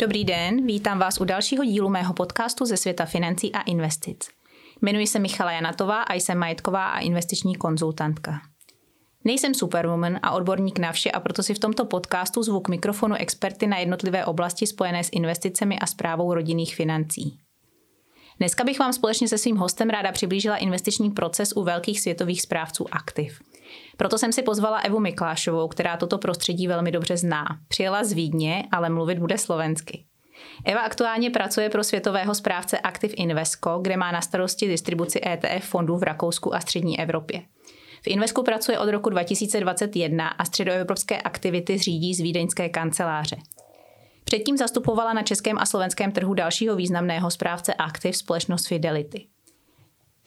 Dobrý den, vítám vás u dalšího dílu mého podcastu ze světa financí a investic. Jmenuji se Michala Janatová a jsem majetková a investiční konzultantka. Nejsem superwoman a odborník na vše a proto si v tomto podcastu zvu k mikrofonu experty na jednotlivé oblasti spojené s investicemi a zprávou rodinných financí. Dneska bych vám společně se svým hostem ráda přiblížila investiční proces u velkých světových správců aktiv. Proto jsem si pozvala Evu Miklášovou, která toto prostředí velmi dobře zná. Přijela z Vídně, ale mluvit bude slovensky. Eva aktuálně pracuje pro světového správce Active Invesco, kde má na starosti distribuci ETF fondů v Rakousku a střední Evropě. V Invesku pracuje od roku 2021 a středoevropské aktivity řídí z vídeňské kanceláře. Předtím zastupovala na českém a slovenském trhu dalšího významného správce aktiv společnost Fidelity.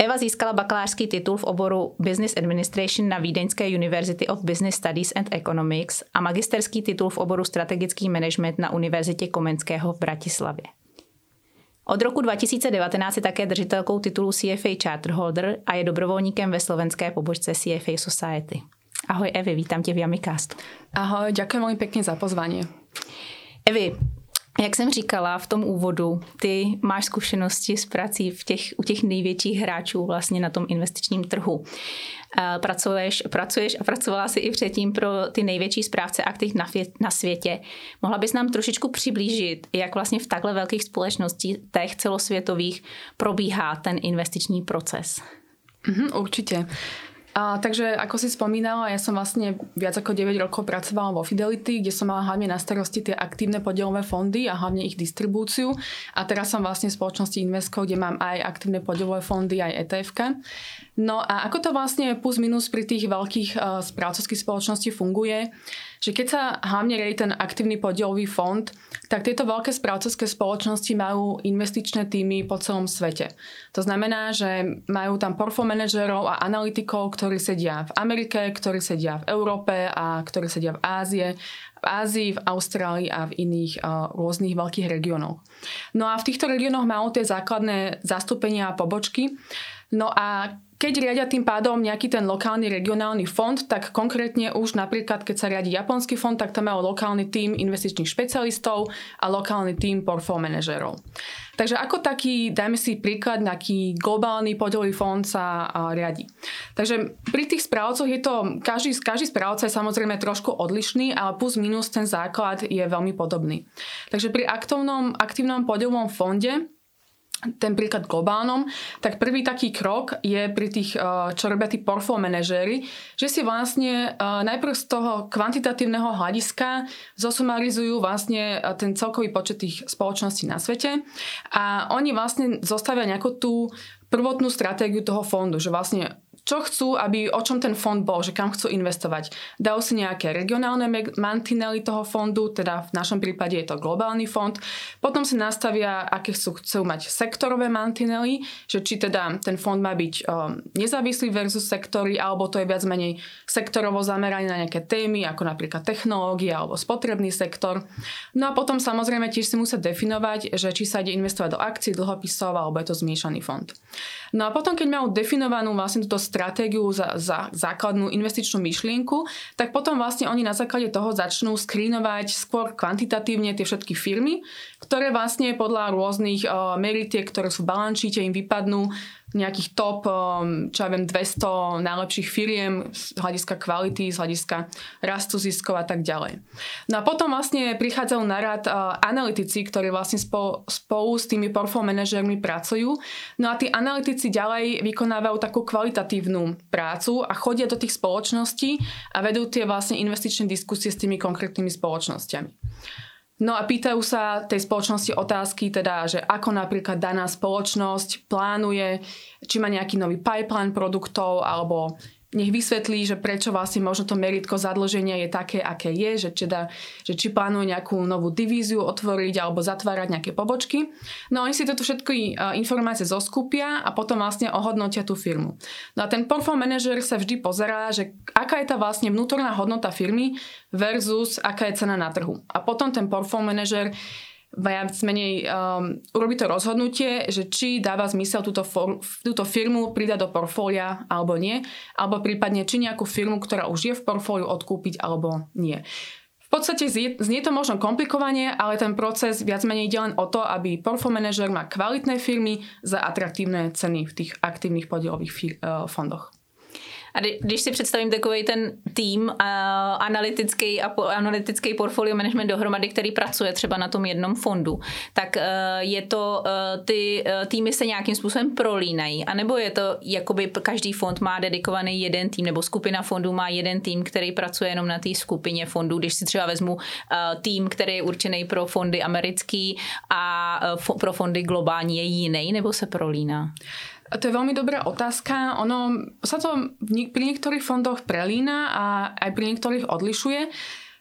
Eva získala bakalářský titul v oboru Business Administration na Vídeňské University of Business Studies and Economics a magisterský titul v oboru strategický management na Univerzitě Komenského v Bratislavě. Od roku 2019 je také držitelkou titulu CFA Charterholder a je dobrovolníkem ve slovenské pobočce CFA Society. Ahoj Evi, vítám tě v Yamicastu. Ahoj, ďakujem veľmi pekne za pozvanie. Evi, jak jsem říkala v tom úvodu, ty máš zkušenosti s prací v těch, u těch největších hráčů vlastně na tom investičním trhu. Pracuješ, pracuješ a pracovala si i předtím pro ty největší správce aktiv na, na světě. Mohla bys nám trošičku přiblížit, jak vlastně v takhle velkých společnostech celosvětových probíhá ten investiční proces? Mm, určite. A, takže ako si spomínala, ja som vlastne viac ako 9 rokov pracovala vo Fidelity, kde som mala hlavne na starosti tie aktívne podielové fondy a hlavne ich distribúciu. A teraz som vlastne v spoločnosti Invesco, kde mám aj aktívne podielové fondy, aj etf No a ako to vlastne plus minus pri tých veľkých uh, správcovských spoločností funguje? Že keď sa hlavne riadi ten aktívny podielový fond, tak tieto veľké správcovské spoločnosti majú investičné týmy po celom svete. To znamená, že majú tam portfólio manažerov a analytikov, ktorí sedia v Amerike, ktorí sedia v Európe a ktorí sedia v Ázie, v Ázii, v Austrálii a v iných uh, rôznych veľkých regiónoch. No a v týchto regiónoch majú tie základné zastúpenia a pobočky. No a keď riadia tým pádom nejaký ten lokálny regionálny fond, tak konkrétne už napríklad, keď sa riadi japonský fond, tak tam majú lokálny tím investičných špecialistov a lokálny tím portfólio manažerov. Takže ako taký, dajme si príklad, nejaký globálny podielový fond sa riadi. Takže pri tých správcoch je to, každý, každý správca je samozrejme trošku odlišný, ale plus minus ten základ je veľmi podobný. Takže pri aktívnom, aktívnom podielovom fonde ten príklad globálnom, tak prvý taký krok je pri tých, eh, čo robia tí portfólio manažéri, že si vlastne eh, najprv z toho kvantitatívneho hľadiska zosumarizujú vlastne eh, ten celkový počet tých spoločností na svete a oni vlastne zostavia nejakú tú prvotnú stratégiu toho fondu, že vlastne čo chcú, aby, o čom ten fond bol, že kam chcú investovať. Dajú si nejaké regionálne mantinely toho fondu, teda v našom prípade je to globálny fond. Potom si nastavia, aké chcú, chcú mať sektorové mantinely, že či teda ten fond má byť um, nezávislý versus sektory, alebo to je viac menej sektorovo zameraný na nejaké témy, ako napríklad technológia alebo spotrebný sektor. No a potom samozrejme tiež si musia definovať, že či sa ide investovať do akcií, dlhopisov, alebo je to zmiešaný fond. No a potom, keď majú definovanú vlastne túto stratégiu za, za základnú investičnú myšlienku, tak potom vlastne oni na základe toho začnú skrínovať skôr kvantitatívne tie všetky firmy, ktoré vlastne podľa rôznych uh, meritiek, ktoré sú v balančíte, im vypadnú nejakých top, um, čo ja viem, 200 najlepších firiem z hľadiska kvality, z hľadiska rastu ziskov a tak ďalej. No a potom vlastne prichádzajú na rad uh, analytici, ktorí vlastne spolu, s tými portfólio manažermi pracujú. No a tí analytici ďalej vykonávajú takú kvalitatívnu prácu a chodia do tých spoločností a vedú tie vlastne investičné diskusie s tými konkrétnymi spoločnosťami. No a pýtajú sa tej spoločnosti otázky, teda, že ako napríklad daná spoločnosť plánuje, či má nejaký nový pipeline produktov, alebo nech vysvetlí, že prečo vlastne možno to meritko zadlženia je také, aké je, že, teda, že či plánuje nejakú novú divíziu otvoriť alebo zatvárať nejaké pobočky. No oni si toto všetky e, informácie zoskupia a potom vlastne ohodnotia tú firmu. No a ten portfólio manažer sa vždy pozerá, že aká je tá vlastne vnútorná hodnota firmy versus aká je cena na trhu. A potom ten portfólio manažer viac menej um, urobiť to rozhodnutie, že či dáva zmysel túto, for, túto firmu pridať do portfólia alebo nie, alebo prípadne či nejakú firmu, ktorá už je v portfóliu odkúpiť alebo nie. V podstate znie, to možno komplikovanie, ale ten proces viac menej ide len o to, aby portfólio manažer má kvalitné firmy za atraktívne ceny v tých aktívnych podielových uh, fondoch. A když si představím takový ten tým uh, analytický a po, analytický portfolio management dohromady, který pracuje třeba na tom jednom fondu, tak uh, je to, uh, ty uh, týmy se nějakým způsobem prolínají, anebo je to, jakoby každý fond má dedikovaný jeden tým, nebo skupina fondů má jeden tým, který pracuje jenom na té skupině fondů. Když si třeba vezmu uh, tým, který je určený pro fondy americký a uh, pro fondy globální, je jiný, nebo se prolíná? To je veľmi dobrá otázka. Ono sa to pri niektorých fondoch prelína a aj pri niektorých odlišuje.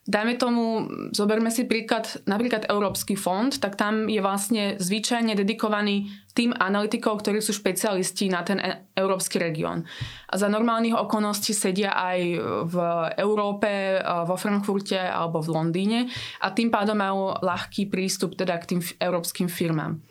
Dajme tomu, zoberme si príklad, napríklad Európsky fond, tak tam je vlastne zvyčajne dedikovaný tým analytikov, ktorí sú špecialisti na ten e- európsky región. A za normálnych okolností sedia aj v Európe, vo Frankfurte alebo v Londýne a tým pádom majú ľahký prístup teda k tým európskym firmám.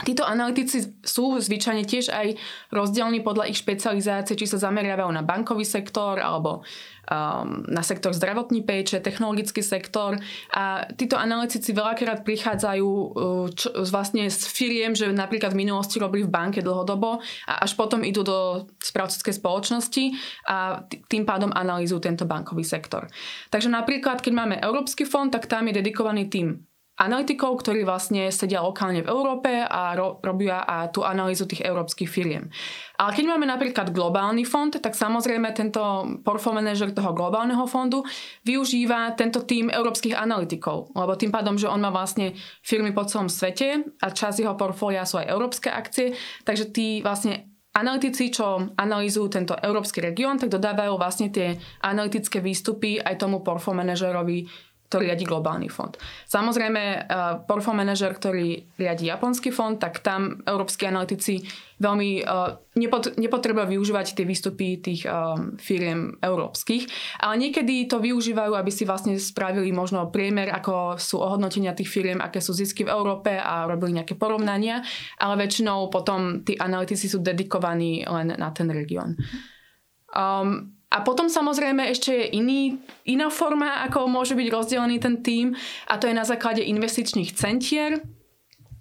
Títo analytici sú zvyčajne tiež aj rozdielni podľa ich špecializácie, či sa zameriavajú na bankový sektor alebo um, na sektor zdravotní péče, technologický sektor. A títo analytici veľakrát prichádzajú uh, čo, vlastne z firiem, že napríklad v minulosti robili v banke dlhodobo a až potom idú do správcovskej spoločnosti a tým pádom analýzujú tento bankový sektor. Takže napríklad, keď máme Európsky fond, tak tam je dedikovaný tým analytikov, ktorí vlastne sedia lokálne v Európe a ro- robia a tú analýzu tých európskych firiem. Ale keď máme napríklad globálny fond, tak samozrejme tento portfolio manager toho globálneho fondu využíva tento tým európskych analytikov, lebo tým pádom, že on má vlastne firmy po celom svete a časť jeho portfólia sú aj európske akcie, takže tí vlastne analytici, čo analýzujú tento európsky región, tak dodávajú vlastne tie analytické výstupy aj tomu portfolio manažerovi ktorý riadi globálny fond. Samozrejme, uh, portfolio manažer, ktorý riadi japonský fond, tak tam európsky analytici veľmi uh, nepot- nepotrebujú využívať tie výstupy tých uh, firiem európskych, ale niekedy to využívajú, aby si vlastne spravili možno priemer, ako sú ohodnotenia tých firiem, aké sú zisky v Európe a robili nejaké porovnania, ale väčšinou potom tí analytici sú dedikovaní len na ten región. Um, a potom samozrejme ešte je iný, iná forma, ako môže byť rozdelený ten tím a to je na základe investičných centier,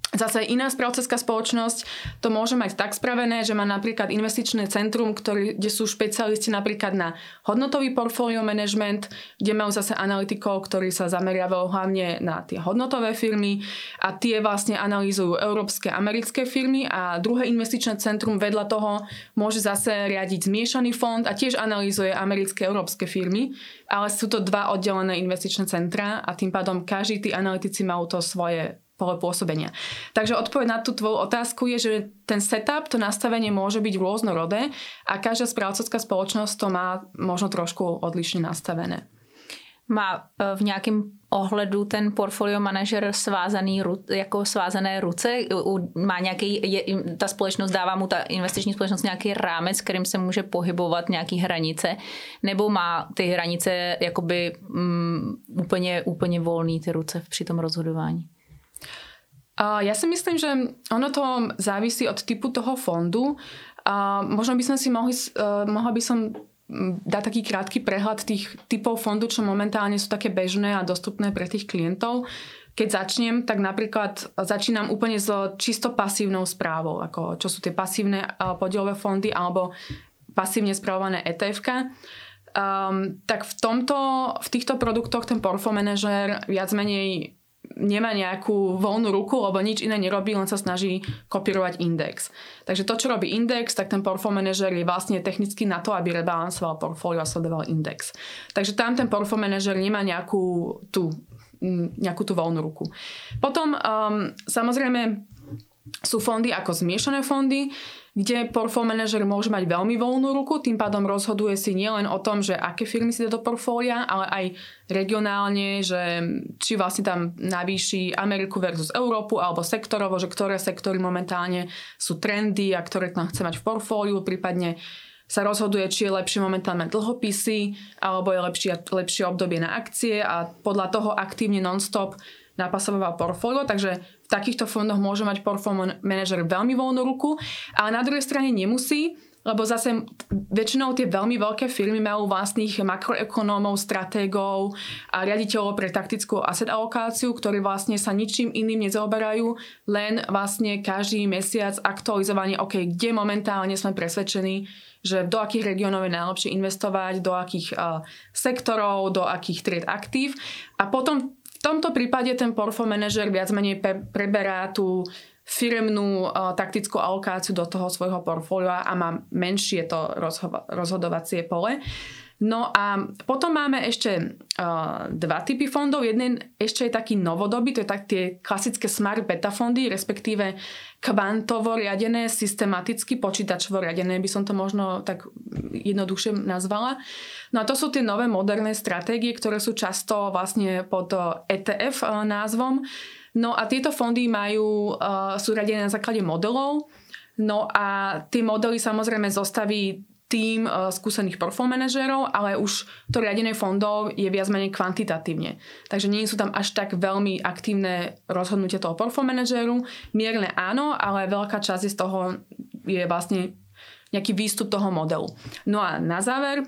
Zase iná správcovská spoločnosť to môže mať tak spravené, že má napríklad investičné centrum, ktorý, kde sú špecialisti napríklad na hodnotový portfólio management, kde majú zase analytikov, ktorí sa zameriavajú hlavne na tie hodnotové firmy a tie vlastne analýzujú európske, americké firmy a druhé investičné centrum vedľa toho môže zase riadiť zmiešaný fond a tiež analýzuje americké, európske firmy, ale sú to dva oddelené investičné centra a tým pádom každý tí analytici majú to svoje pole pôsobenia. Takže odpoveď na tú tvoju otázku je, že ten setup, to nastavenie môže byť rôznorodé a každá správcovská spoločnosť to má možno trošku odlišne nastavené. Má e, v nějakém ohledu ten portfolio manažer svázaný, jako svázané ruce? Má nějaký, je, ta společnost dává mu, ta investiční společnost nějaký rámec, kterým se může pohybovat nějaký hranice? Nebo má ty hranice jakoby um, úplně, úplně volný ty ruce při tom rozhodování? Ja si myslím, že ono to závisí od typu toho fondu. Možno by som si mohli, uh, mohla by som dať taký krátky prehľad tých typov fondu, čo momentálne sú také bežné a dostupné pre tých klientov. Keď začnem, tak napríklad začínam úplne so čisto pasívnou správou, ako čo sú tie pasívne podielové fondy alebo pasívne spravované etf Um, tak v, tomto, v týchto produktoch ten portfolio manažer viac menej nemá nejakú voľnú ruku, lebo nič iné nerobí, len sa snaží kopírovať index. Takže to, čo robí index, tak ten portfolio manager je vlastne technicky na to, aby rebalansoval portfólio a sledoval index. Takže tam ten portfolio manager nemá nejakú tú, nejakú tú voľnú ruku. Potom um, samozrejme sú fondy ako zmiešané fondy, kde portfólio manažer môže mať veľmi voľnú ruku, tým pádom rozhoduje si nielen o tom, že aké firmy si dá do portfólia, ale aj regionálne, že či vlastne tam navýši Ameriku versus Európu alebo sektorovo, že ktoré sektory momentálne sú trendy a ktoré tam chce mať v portfóliu, prípadne sa rozhoduje, či je lepšie momentálne dlhopisy alebo je lepšie, lepšie obdobie na akcie a podľa toho aktívne non-stop napasováva portfólio, takže takýchto fondoch môže mať portfólio manažer veľmi voľnú ruku, ale na druhej strane nemusí lebo zase väčšinou tie veľmi veľké firmy majú vlastných makroekonómov, stratégov a riaditeľov pre taktickú asset alokáciu, ktorí vlastne sa ničím iným nezaoberajú, len vlastne každý mesiac aktualizovanie, OK, kde momentálne sme presvedčení, že do akých regiónov je najlepšie investovať, do akých uh, sektorov, do akých tried aktív. A potom tomto prípade ten portfólio manažer viac menej pre, preberá tú firemnú uh, taktickú alokáciu do toho svojho portfólia a má menšie to rozho- rozhodovacie pole. No a potom máme ešte uh, dva typy fondov. Jeden ešte je taký novodobý, to je tak tie klasické smart beta fondy, respektíve kvantovo riadené, systematicky počítačovo riadené, by som to možno tak jednoduchšie nazvala. No a to sú tie nové moderné stratégie, ktoré sú často vlastne pod ETF uh, názvom. No a tieto fondy majú, uh, sú radené na základe modelov, no a tie modely samozrejme zostaví tým uh, skúsených portfól manažérov, ale už to riadenie fondov je viac menej kvantitatívne. Takže nie sú tam až tak veľmi aktívne rozhodnutia toho portfól manažéru. Mierne áno, ale veľká časť z toho je vlastne nejaký výstup toho modelu. No a na záver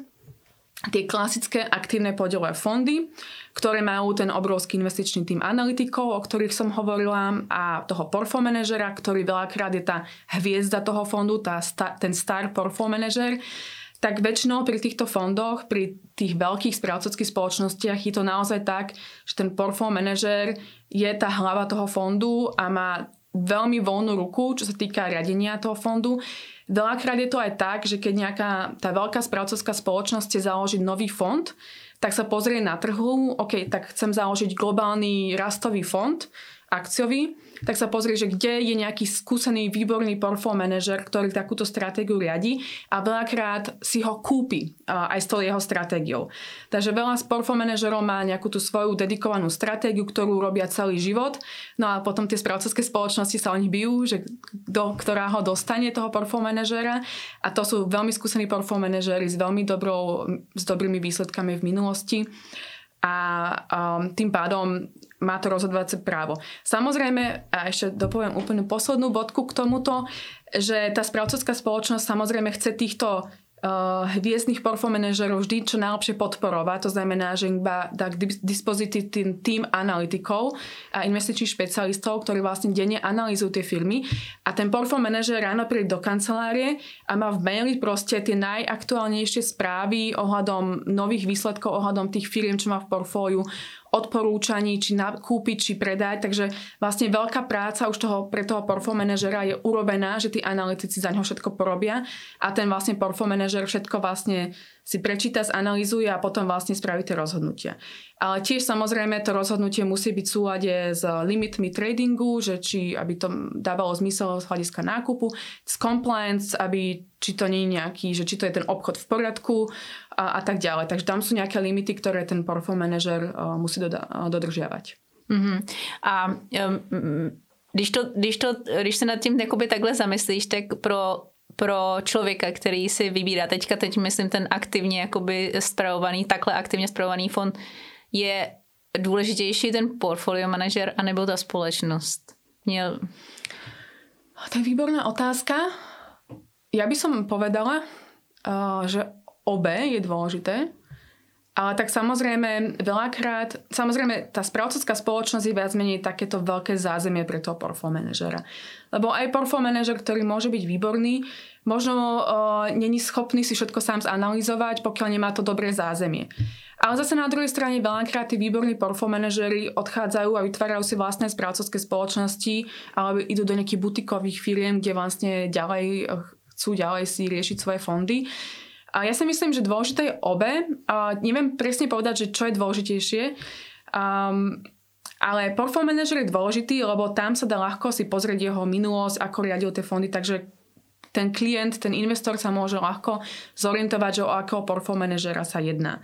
tie klasické aktívne podielové fondy, ktoré majú ten obrovský investičný tým analytikov, o ktorých som hovorila a toho portfólio manažera, ktorý veľakrát je tá hviezda toho fondu, tá, ten star portfólio manažer, tak väčšinou pri týchto fondoch, pri tých veľkých správcovských spoločnostiach je to naozaj tak, že ten portfólio manažer je tá hlava toho fondu a má veľmi voľnú ruku, čo sa týka riadenia toho fondu. Veľakrát je to aj tak, že keď nejaká tá veľká správcovská spoločnosť chce založiť nový fond, tak sa pozrie na trhu, OK, tak chcem založiť globálny rastový fond, akciový, tak sa pozrie, že kde je nejaký skúsený, výborný portfól manažer, ktorý takúto stratégiu riadi a veľakrát si ho kúpi aj s tou jeho stratégiou. Takže veľa z portfól manažerov má nejakú tú svoju dedikovanú stratégiu, ktorú robia celý život, no a potom tie správcovské spoločnosti sa o nich bijú, že do ktorá ho dostane toho portfól manažera. A to sú veľmi skúsení portfól manažery s veľmi dobrou, s dobrými výsledkami v minulosti. A um, tým pádom má to rozhodovacie právo. Samozrejme, a ešte dopoviem úplne poslednú bodku k tomuto, že tá správcovská spoločnosť samozrejme chce týchto uh, hviezdnych portfólio manažerov vždy čo najlepšie podporovať. To znamená, že iba dá k dispozícii tým, tým analytikov a investičných špecialistov, ktorí vlastne denne analýzujú tie firmy. A ten portfólio manažer ráno príde do kancelárie a má v maili proste tie najaktuálnejšie správy ohľadom nových výsledkov, ohľadom tých firiem, čo má v portfóliu, odporúčaní, či kúpiť, či predať. Takže vlastne veľká práca už toho, pre toho portfólio manažera je urobená, že tí analytici za ňo všetko porobia a ten vlastne portfólio manažer všetko vlastne si prečíta, zanalýzuje a potom vlastne spraví tie rozhodnutia. Ale tiež samozrejme to rozhodnutie musí byť v súlade s limitmi tradingu, že či aby to dávalo zmysel z hľadiska nákupu, s compliance, aby či to nie je nejaký, že či to je ten obchod v poriadku a, a tak ďalej. Takže tam sú nejaké limity, ktoré ten portfolio manažer uh, musí doda- dodržiavať. Mm-hmm. A um, když, to, když, to, když se nad tím takhle zamyslíš, tak pro pro člověka, který si vybírá teďka, teď myslím ten aktivně jakoby spravovaný, takhle aktivně spravovaný fond, je důležitější ten portfolio manažer anebo ta společnost? Měl... To je výborná otázka. Ja by som povedala, uh, že obe je dôležité, ale tak samozrejme, veľakrát, samozrejme, tá správcovská spoločnosť je viac menej takéto veľké zázemie pre toho portfólio manažera. Lebo aj portfólio manažer, ktorý môže byť výborný, možno uh, není schopný si všetko sám zanalizovať, pokiaľ nemá to dobré zázemie. Ale zase na druhej strane veľakrát tí výborní portfólio manažery odchádzajú a vytvárajú si vlastné správcovské spoločnosti alebo idú do nejakých butikových firiem, kde vlastne ďalej chcú ďalej si riešiť svoje fondy. A ja si myslím, že dôležité je obe. A neviem presne povedať, že čo je dôležitejšie. Um, ale portfólio manažer je dôležitý, lebo tam sa dá ľahko si pozrieť jeho minulosť, ako riadil tie fondy, takže ten klient, ten investor sa môže ľahko zorientovať, že o akého portfólio manažera sa jedná.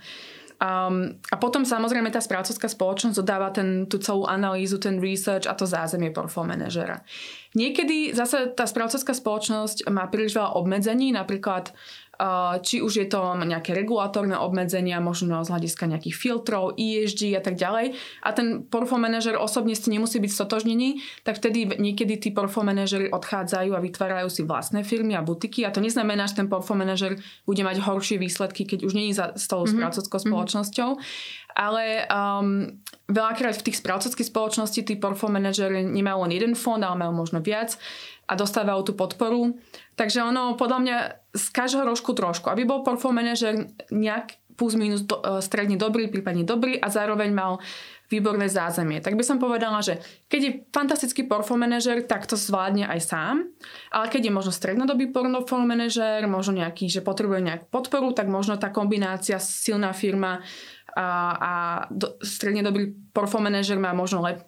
Um, a potom samozrejme tá správcovská spoločnosť dodáva ten, tú celú analýzu, ten research a to zázemie portfólio manažera. Niekedy zase tá správcovská spoločnosť má príliš veľa obmedzení, napríklad či už je to nejaké regulatórne obmedzenia, možno z hľadiska nejakých filtrov, ESG a tak ďalej. A ten portfólio manažer osobne ste nemusí byť stotožnený, tak vtedy niekedy tí portfólio manažery odchádzajú a vytvárajú si vlastné firmy a butiky. A to neznamená, že ten portfólio manažer bude mať horšie výsledky, keď už je za tou mm-hmm. správcovskou mhm. spoločnosťou. Ale um, veľakrát v tých správcovských spoločností tí portfólio manažery nemajú len jeden fond, ale majú možno viac a dostávajú tú podporu. Takže ono podľa mňa z každého rožku trošku. Aby bol portfólio manažer nejak plus minus do, uh, stredne dobrý, prípadne dobrý a zároveň mal výborné zázemie. Tak by som povedala, že keď je fantastický portfólio manažer, tak to zvládne aj sám, ale keď je možno strednodobý portfólio manažer, možno nejaký, že potrebuje nejakú podporu, tak možno tá kombinácia silná firma a, do, stredne dobrý portfólio manažer má možno lep,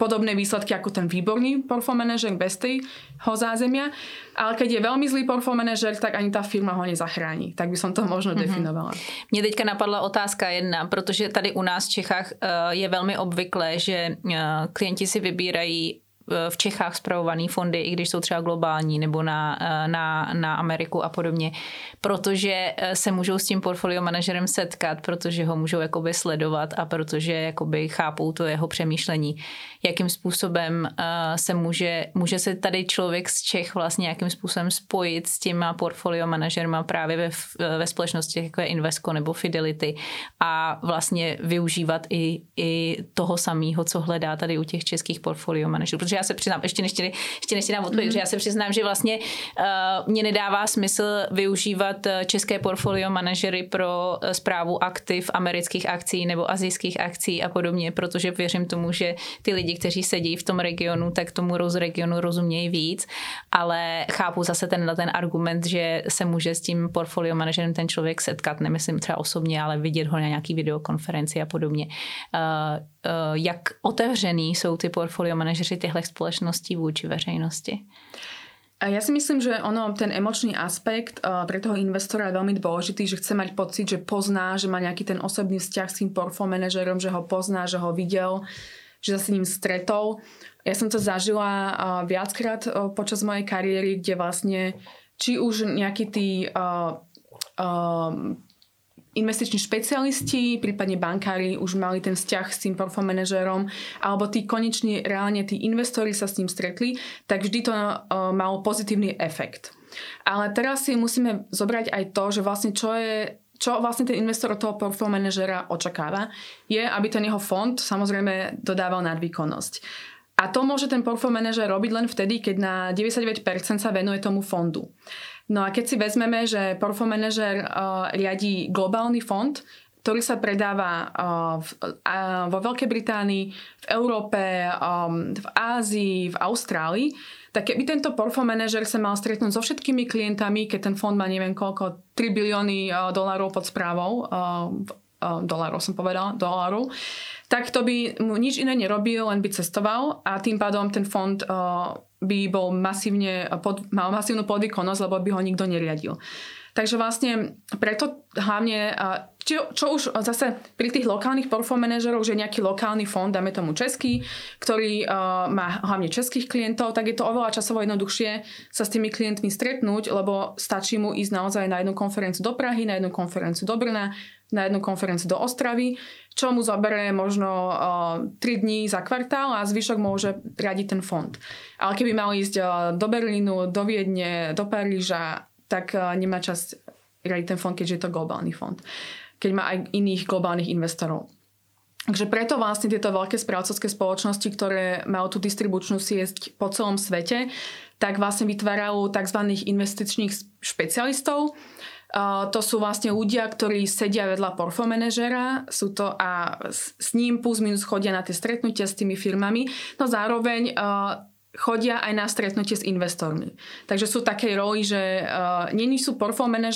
podobné výsledky ako ten výborný portfólio manažer bez tejho zázemia. Ale keď je veľmi zlý manažer, tak ani tá firma ho nezachráni. Tak by som to možno mm-hmm. definovala. Mně teďka napadla otázka jedna, protože tady u nás v Čechách eh, je velmi obvyklé, že eh, klienti si vybírají v Čechách zpravované fondy, i když jsou třeba globální nebo na, na, na Ameriku a podobně, protože eh, se můžou s tím portfolio manažerem setkat, protože ho můžou jakoby sledovat a protože jakoby chápou to jeho přemýšlení. Jakým způsobem eh, se může, může se tady člověk z Čech vlastně nějakým způsobem spojit s těma portfolio manažerma právě ve, ve společnosti jako je Invesco nebo Fidelity a vlastně využívat i, i toho samého, co hledá tady u těch českých portfolio manažerů. Protože já se přiznám, ještě než, ještě než dám odpověď, mm-hmm. že já se přiznám, že vlastně uh, mě nedává smysl využívat eh, české portfolio manažery pro zprávu eh, aktiv amerických akcí nebo azijských akcí a podobně, protože věřím tomu, že ty lidi, kteří sedí v tom regionu, tak tomu roz regionu rozumějí víc, ale chápu zase ten, ten argument, že se může s tím portfolio manažerem ten člověk setkat, nemyslím třeba osobně, ale vidět ho na nějaký videokonferenci a podobně. Uh, jak otevřený jsou ty portfolio manažeři těchto spoločností vůči veřejnosti? Ja si myslím, že ono, ten emočný aspekt uh, pre toho investora je veľmi dôležitý, že chce mať pocit, že pozná, že má nejaký ten osobný vzťah s tým portfólio manažerom, že ho pozná, že ho videl, že sa s ním stretol. Ja som to zažila uh, viackrát počas mojej kariéry, kde vlastne či už nejaký tí uh, uh, investiční špecialisti, prípadne bankári už mali ten vzťah s tým portfólio alebo tí koneční reálne tí investori sa s ním stretli, tak vždy to uh, malo pozitívny efekt. Ale teraz si musíme zobrať aj to, že vlastne čo je čo vlastne ten investor od toho portfólio manažera očakáva, je, aby ten jeho fond samozrejme dodával nadvýkonnosť. A to môže ten portfólio manažer robiť len vtedy, keď na 99% sa venuje tomu fondu. No a keď si vezmeme, že portfólio manažer uh, riadí globálny fond, ktorý sa predáva uh, vo Veľkej Británii, v Európe, um, v Ázii, v Austrálii, tak keby tento portfólio manažer sa mal stretnúť so všetkými klientami, keď ten fond má neviem koľko, 3 bilióny uh, dolárov pod správou, uh, dolárov som povedala, dolárov, tak to by mu nič iné nerobil, len by cestoval a tým pádom ten fond uh, by bol masívne, pod, mal masívnu podvýkonnosť, lebo by ho nikto neriadil. Takže vlastne preto hlavne, čo, čo už zase pri tých lokálnych portfólio manažerov, že nejaký lokálny fond, dáme tomu český, ktorý uh, má hlavne českých klientov, tak je to oveľa časovo jednoduchšie sa s tými klientmi stretnúť, lebo stačí mu ísť naozaj na jednu konferenciu do Prahy, na jednu konferenciu do Brna, na jednu konferenciu do Ostravy, čo mu zabere možno uh, 3 dní za kvartál a zvyšok môže riadiť ten fond. Ale keby mal ísť uh, do Berlínu, do Viedne, do Paríža, tak uh, nemá čas riadiť ten fond, keďže je to globálny fond. Keď má aj iných globálnych investorov. Takže preto vlastne tieto veľké správcovské spoločnosti, ktoré majú tú distribučnú sieť po celom svete, tak vlastne vytvárajú tzv. investičných špecialistov, to sú vlastne ľudia, ktorí sedia vedľa portfólio manažera sú to a s, ním plus minus chodia na tie stretnutia s tými firmami, no zároveň chodia aj na stretnutie s investormi. Takže sú také roli, že uh, není sú portfólio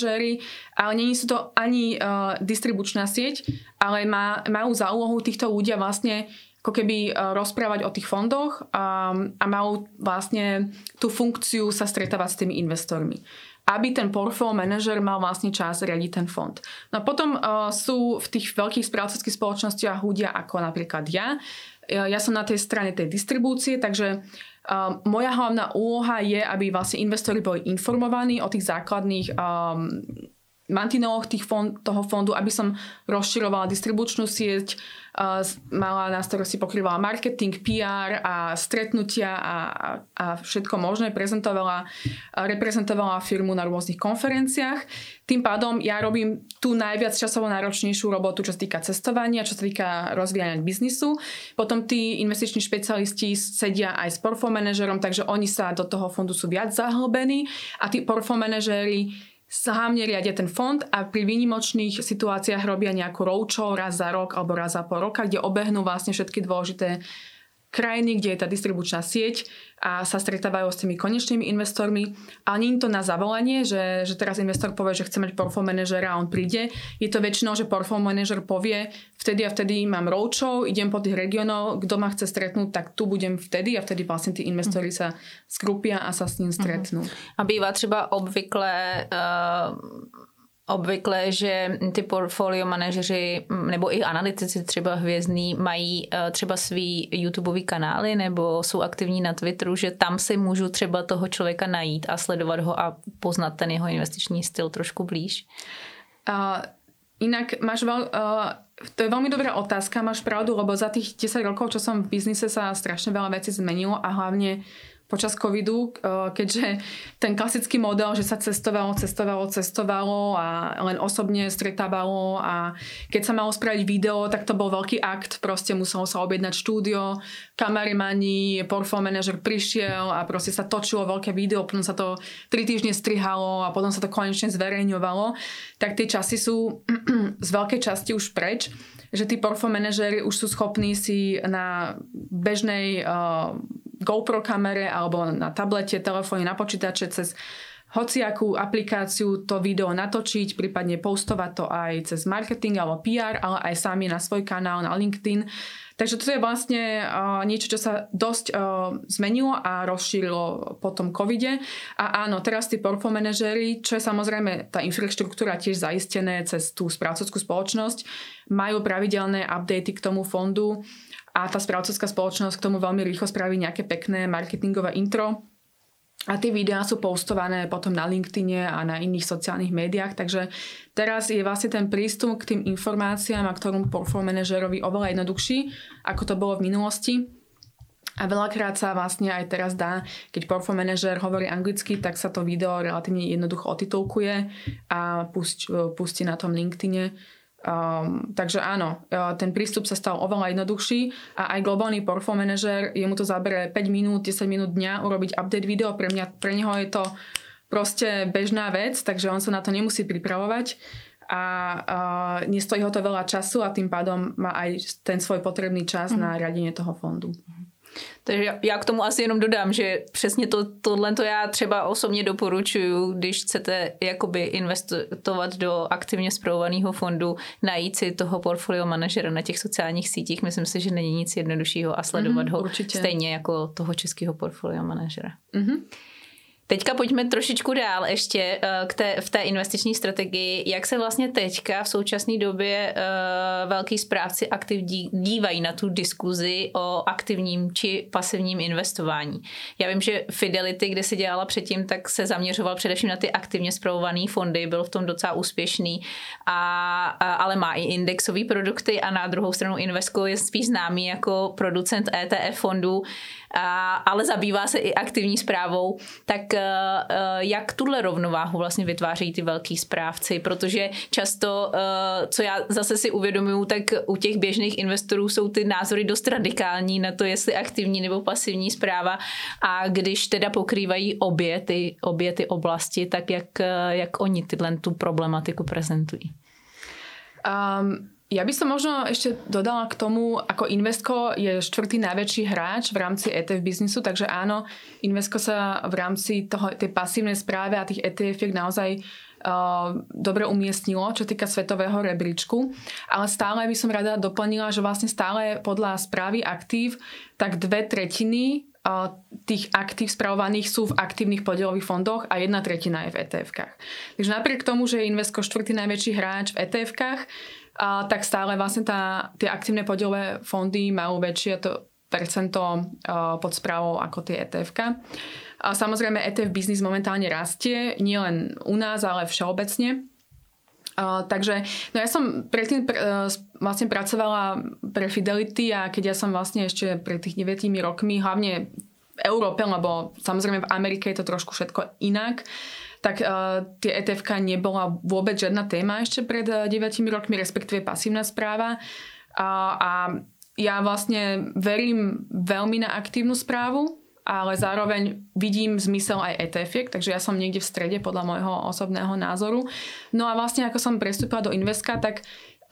ale není sú to ani uh, distribučná sieť, ale má, majú za úlohu týchto ľudia vlastne ako keby rozprávať o tých fondoch um, a majú vlastne tú funkciu sa stretávať s tými investormi aby ten portfólio manažer mal vlastne čas riadiť ten fond. No a potom uh, sú v tých veľkých správcovských spoločnostiach ľudia ako napríklad ja. Ja som na tej strane tej distribúcie, takže Um, moja hlavná úloha je, aby vlastne investori boli informovaní o tých základných um, mantineloch tých fond, toho fondu, aby som rozširovala distribučnú sieť, uh, mala na starosti pokrývala marketing, PR a stretnutia a, a, všetko možné, prezentovala, reprezentovala firmu na rôznych konferenciách. Tým pádom ja robím tú najviac časovo náročnejšiu robotu, čo sa týka cestovania, čo sa týka rozvíjania biznisu. Potom tí investiční špecialisti sedia aj s portfólio manažerom, takže oni sa do toho fondu sú viac zahlbení a tí portfólio manažéri hlavne riadia ten fond a pri výnimočných situáciách robia nejakú roadshow raz za rok alebo raz za pol roka, kde obehnú vlastne všetky dôležité krajiny, kde je tá distribučná sieť a sa stretávajú s tými konečnými investormi. Ale nie je to na zavolanie, že, že teraz investor povie, že chce mať portfólio manažera a on príde. Je to väčšinou, že portfólio manažer povie, vtedy a vtedy mám roadshow, idem po tých regiónoch, kto ma chce stretnúť, tak tu budem vtedy a vtedy vlastne tí investori sa skrupia a sa s ním stretnú. A býva třeba obvykle uh obvykle, že ty portfolio manažeři nebo i analytici třeba hvězdní mají eh, třeba svý YouTubeový kanály nebo jsou aktivní na Twitteru, že tam si můžu třeba toho člověka najít a sledovat ho a poznat ten jeho investiční styl trošku blíž. Uh, inak máš veľ, uh, to je veľmi dobrá otázka, máš pravdu, lebo za tých 10 rokov, čo som v biznise sa strašne veľa vecí zmenilo a hlavne počas covidu, eh, keďže ten klasický model, že sa cestovalo, cestovalo, cestovalo a len osobne stretávalo a keď sa malo spraviť video, tak to bol veľký akt, proste muselo sa objednať štúdio, kameramani, portfolio manažer prišiel a proste sa točilo veľké video, potom sa to 3 týždne strihalo a potom sa to konečne zverejňovalo, tak tie časy sú z veľkej časti už preč že tí portfolio manažery už sú schopní si na bežnej uh, GoPro kamere alebo na tablete, telefóne, na počítače cez hociakú aplikáciu to video natočiť, prípadne postovať to aj cez marketing alebo PR, ale aj sami na svoj kanál na LinkedIn. Takže toto je vlastne uh, niečo, čo sa dosť uh, zmenilo a rozšírilo po tom covide. A áno, teraz tí portfolio manažery, čo je samozrejme tá infraštruktúra tiež zaistené cez tú správcovskú spoločnosť, majú pravidelné updaty k tomu fondu a tá správcovská spoločnosť k tomu veľmi rýchlo spraví nejaké pekné marketingové intro a tie videá sú postované potom na LinkedIne a na iných sociálnych médiách, takže teraz je vlastne ten prístup k tým informáciám a k tomu portfolio manažerovi oveľa jednoduchší, ako to bolo v minulosti. A veľakrát sa vlastne aj teraz dá, keď portfolio manažer hovorí anglicky, tak sa to video relatívne jednoducho otitulkuje a pustí, pustí na tom LinkedIne Um, takže áno, e, ten prístup sa stal oveľa jednoduchší a aj globálny portfolio manažer, jemu to zabere 5 minút, 10 minút dňa urobiť update video, pre, mňa, pre neho je to proste bežná vec, takže on sa na to nemusí pripravovať a uh, nestojí ho to veľa času a tým pádom má aj ten svoj potrebný čas mm. na riadenie toho fondu. Takže já k tomu asi jenom dodám, že přesně to, tohle to já třeba osobně doporučuju, když chcete jakoby investovat do aktivně zpravovaného fondu, najít si toho portfolio manažera na těch sociálních sítích. Myslím si, že není nic jednoduššího a sledovat mm, ho určitě. stejně jako toho českého portfolio manažera. Mm-hmm. Teďka pojďme trošičku dál ještě uh, k té, v té investiční strategii. Jak se vlastně teďka v současné době uh, velký správci aktiv dí, dívají na tu diskuzi o aktivním či pasivním investování? Já vím, že Fidelity, kde se dělala předtím, tak se zaměřoval především na ty aktivně zpravované fondy, byl v tom docela úspěšný, a, a, ale má i indexové produkty a na druhou stranu Invesco je spíš známý jako producent ETF fondů a, ale zabývá se i aktivní zprávou, tak uh, jak tuhle rovnováhu vlastně vytvářejí ty velký správci, protože často, uh, co já zase si uvědomuju, tak u těch běžných investorů jsou ty názory dost radikální na to, jestli aktivní nebo pasivní zpráva a když teda pokrývají obě ty, obě ty oblasti, tak jak, jak oni tyhle tu problematiku prezentují? Um, ja by som možno ešte dodala k tomu, ako Investco je štvrtý najväčší hráč v rámci ETF biznisu, takže áno, Investco sa v rámci toho, tej pasívnej správe a tých etf naozaj uh, dobre umiestnilo, čo týka svetového rebríčku. Ale stále by som rada doplnila, že vlastne stále podľa správy aktív, tak dve tretiny uh, tých aktív spravovaných sú v aktívnych podielových fondoch a jedna tretina je v ETF-kách. Takže napriek tomu, že je Invesco štvrtý najväčší hráč v ETF-kách, a tak stále vlastne tá, tie aktívne podielové fondy majú väčšie to percento pod správou ako tie etf A samozrejme ETF biznis momentálne rastie, nielen u nás, ale všeobecne. Uh, takže no ja som predtým pr- uh, vlastne pracovala pre Fidelity a keď ja som vlastne ešte pred tých 9 rokmi, hlavne v Európe, lebo samozrejme v Amerike je to trošku všetko inak, tak uh, tie etf nebola vôbec žiadna téma ešte pred uh, 9 rokmi, respektíve pasívna správa. Uh, a ja vlastne verím veľmi na aktívnu správu, ale zároveň vidím zmysel aj etf takže ja som niekde v strede podľa môjho osobného názoru. No a vlastne ako som prestúpila do Inveska, tak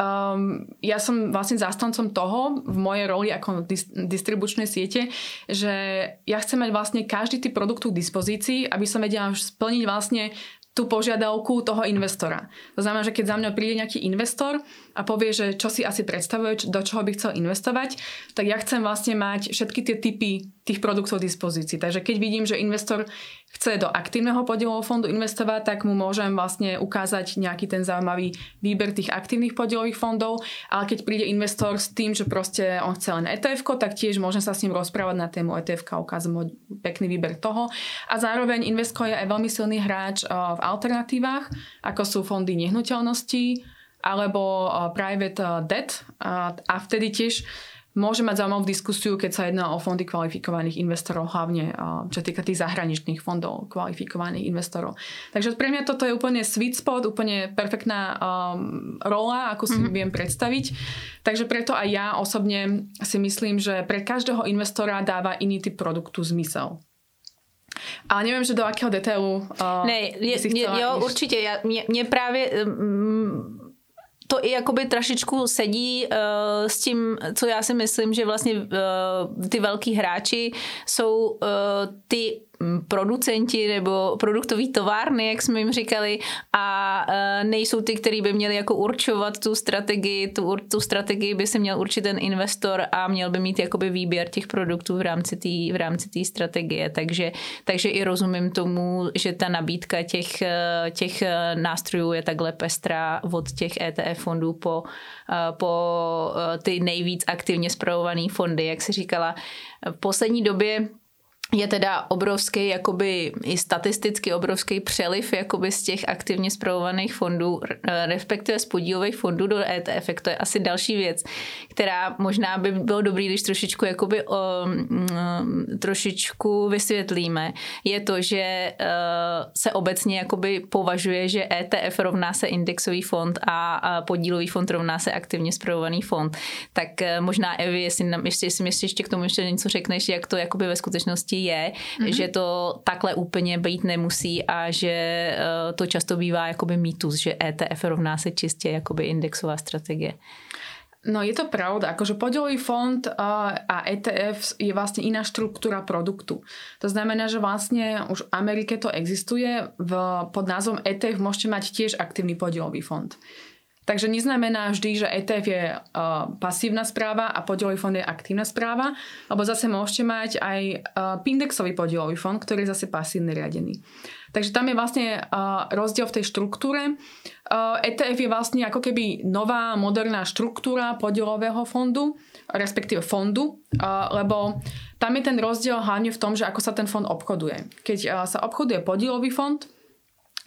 um, ja som vlastne zástancom toho v mojej roli ako dis- distribučnej siete, že ja chcem mať vlastne každý typ produktu k dispozícii, aby som vedela splniť vlastne tú požiadavku toho investora. To znamená, že keď za mňa príde nejaký investor a povie, že čo si asi predstavuje, do čoho by chcel investovať, tak ja chcem vlastne mať všetky tie typy tých produktov v dispozícii. Takže keď vidím, že investor chce do aktívneho podielového fondu investovať, tak mu môžem vlastne ukázať nejaký ten zaujímavý výber tých aktívnych podielových fondov, ale keď príde investor s tým, že proste on chce len etf tak tiež môžem sa s ním rozprávať na tému etf ukázať mu pekný výber toho. A zároveň Invesco je aj veľmi silný hráč eh, v alternatívach, ako sú fondy nehnuteľností alebo eh, private eh, debt a vtedy tiež môže mať zaujímavú diskusiu, keď sa jedná o fondy kvalifikovaných investorov, hlavne čo týka tých zahraničných fondov kvalifikovaných investorov. Takže pre mňa toto je úplne sweet spot, úplne perfektná um, rola, ako si mm-hmm. viem predstaviť. Takže preto aj ja osobne si myslím, že pre každého investora dáva iný typ produktu zmysel. Ale neviem, že do akého detailu uh, ne, je, je, jo, ísť. určitě. Já, mě, mě právě um, to i jakoby trošičku sedí uh, s tím, co já si myslím, že vlastně uh, ty velký hráči jsou uh, ty producenti nebo produktový továrny, jak jsme jim říkali, a nejsou ty, kteří by měli jako určovat tu strategii, tu, tu strategii by se měl určit ten investor a měl by mít jakoby výběr těch produktů v rámci té v rámci té strategie, takže, takže i rozumím tomu, že ta nabídka těch, těch nástrojů je takhle pestrá od těch ETF fondů po, po ty nejvíc aktivně zpravované fondy, jak si říkala. V poslední době je teda obrovský, jakoby i statisticky obrovský přeliv jakoby z těch aktivně zpravovaných fondů, respektive z podílových fondů do ETF. To je asi další věc, která možná by bylo dobrý, když trošičku jakoby o, um, trošičku vysvětlíme. Je to, že uh, se obecně jakoby považuje, že ETF rovná se indexový fond a, a podílový fond rovná se aktivně zpravovaný fond. Tak uh, možná Evi, jestli, nám, ještě, jestli ještě k tomu ještě něco řekneš, jak to jakoby ve skutečnosti je, mm-hmm. že to takhle úplně být nemusí a že uh, to často bývá jakoby mýtus, že ETF rovná se čistě jakoby indexová strategie. No je to pravda, akože podielový fond a ETF je vlastne iná štruktúra produktu. To znamená, že vlastne už v Amerike to existuje, v, pod názvom ETF môžete mať tiež aktívny podielový fond. Takže neznamená vždy, že ETF je uh, pasívna správa a podielový fond je aktívna správa, lebo zase môžete mať aj uh, indexový podielový fond, ktorý je zase pasívne riadený. Takže tam je vlastne uh, rozdiel v tej štruktúre. Uh, ETF je vlastne ako keby nová, moderná štruktúra podielového fondu, respektíve fondu, uh, lebo tam je ten rozdiel hlavne v tom, že ako sa ten fond obchoduje. Keď uh, sa obchoduje podielový fond,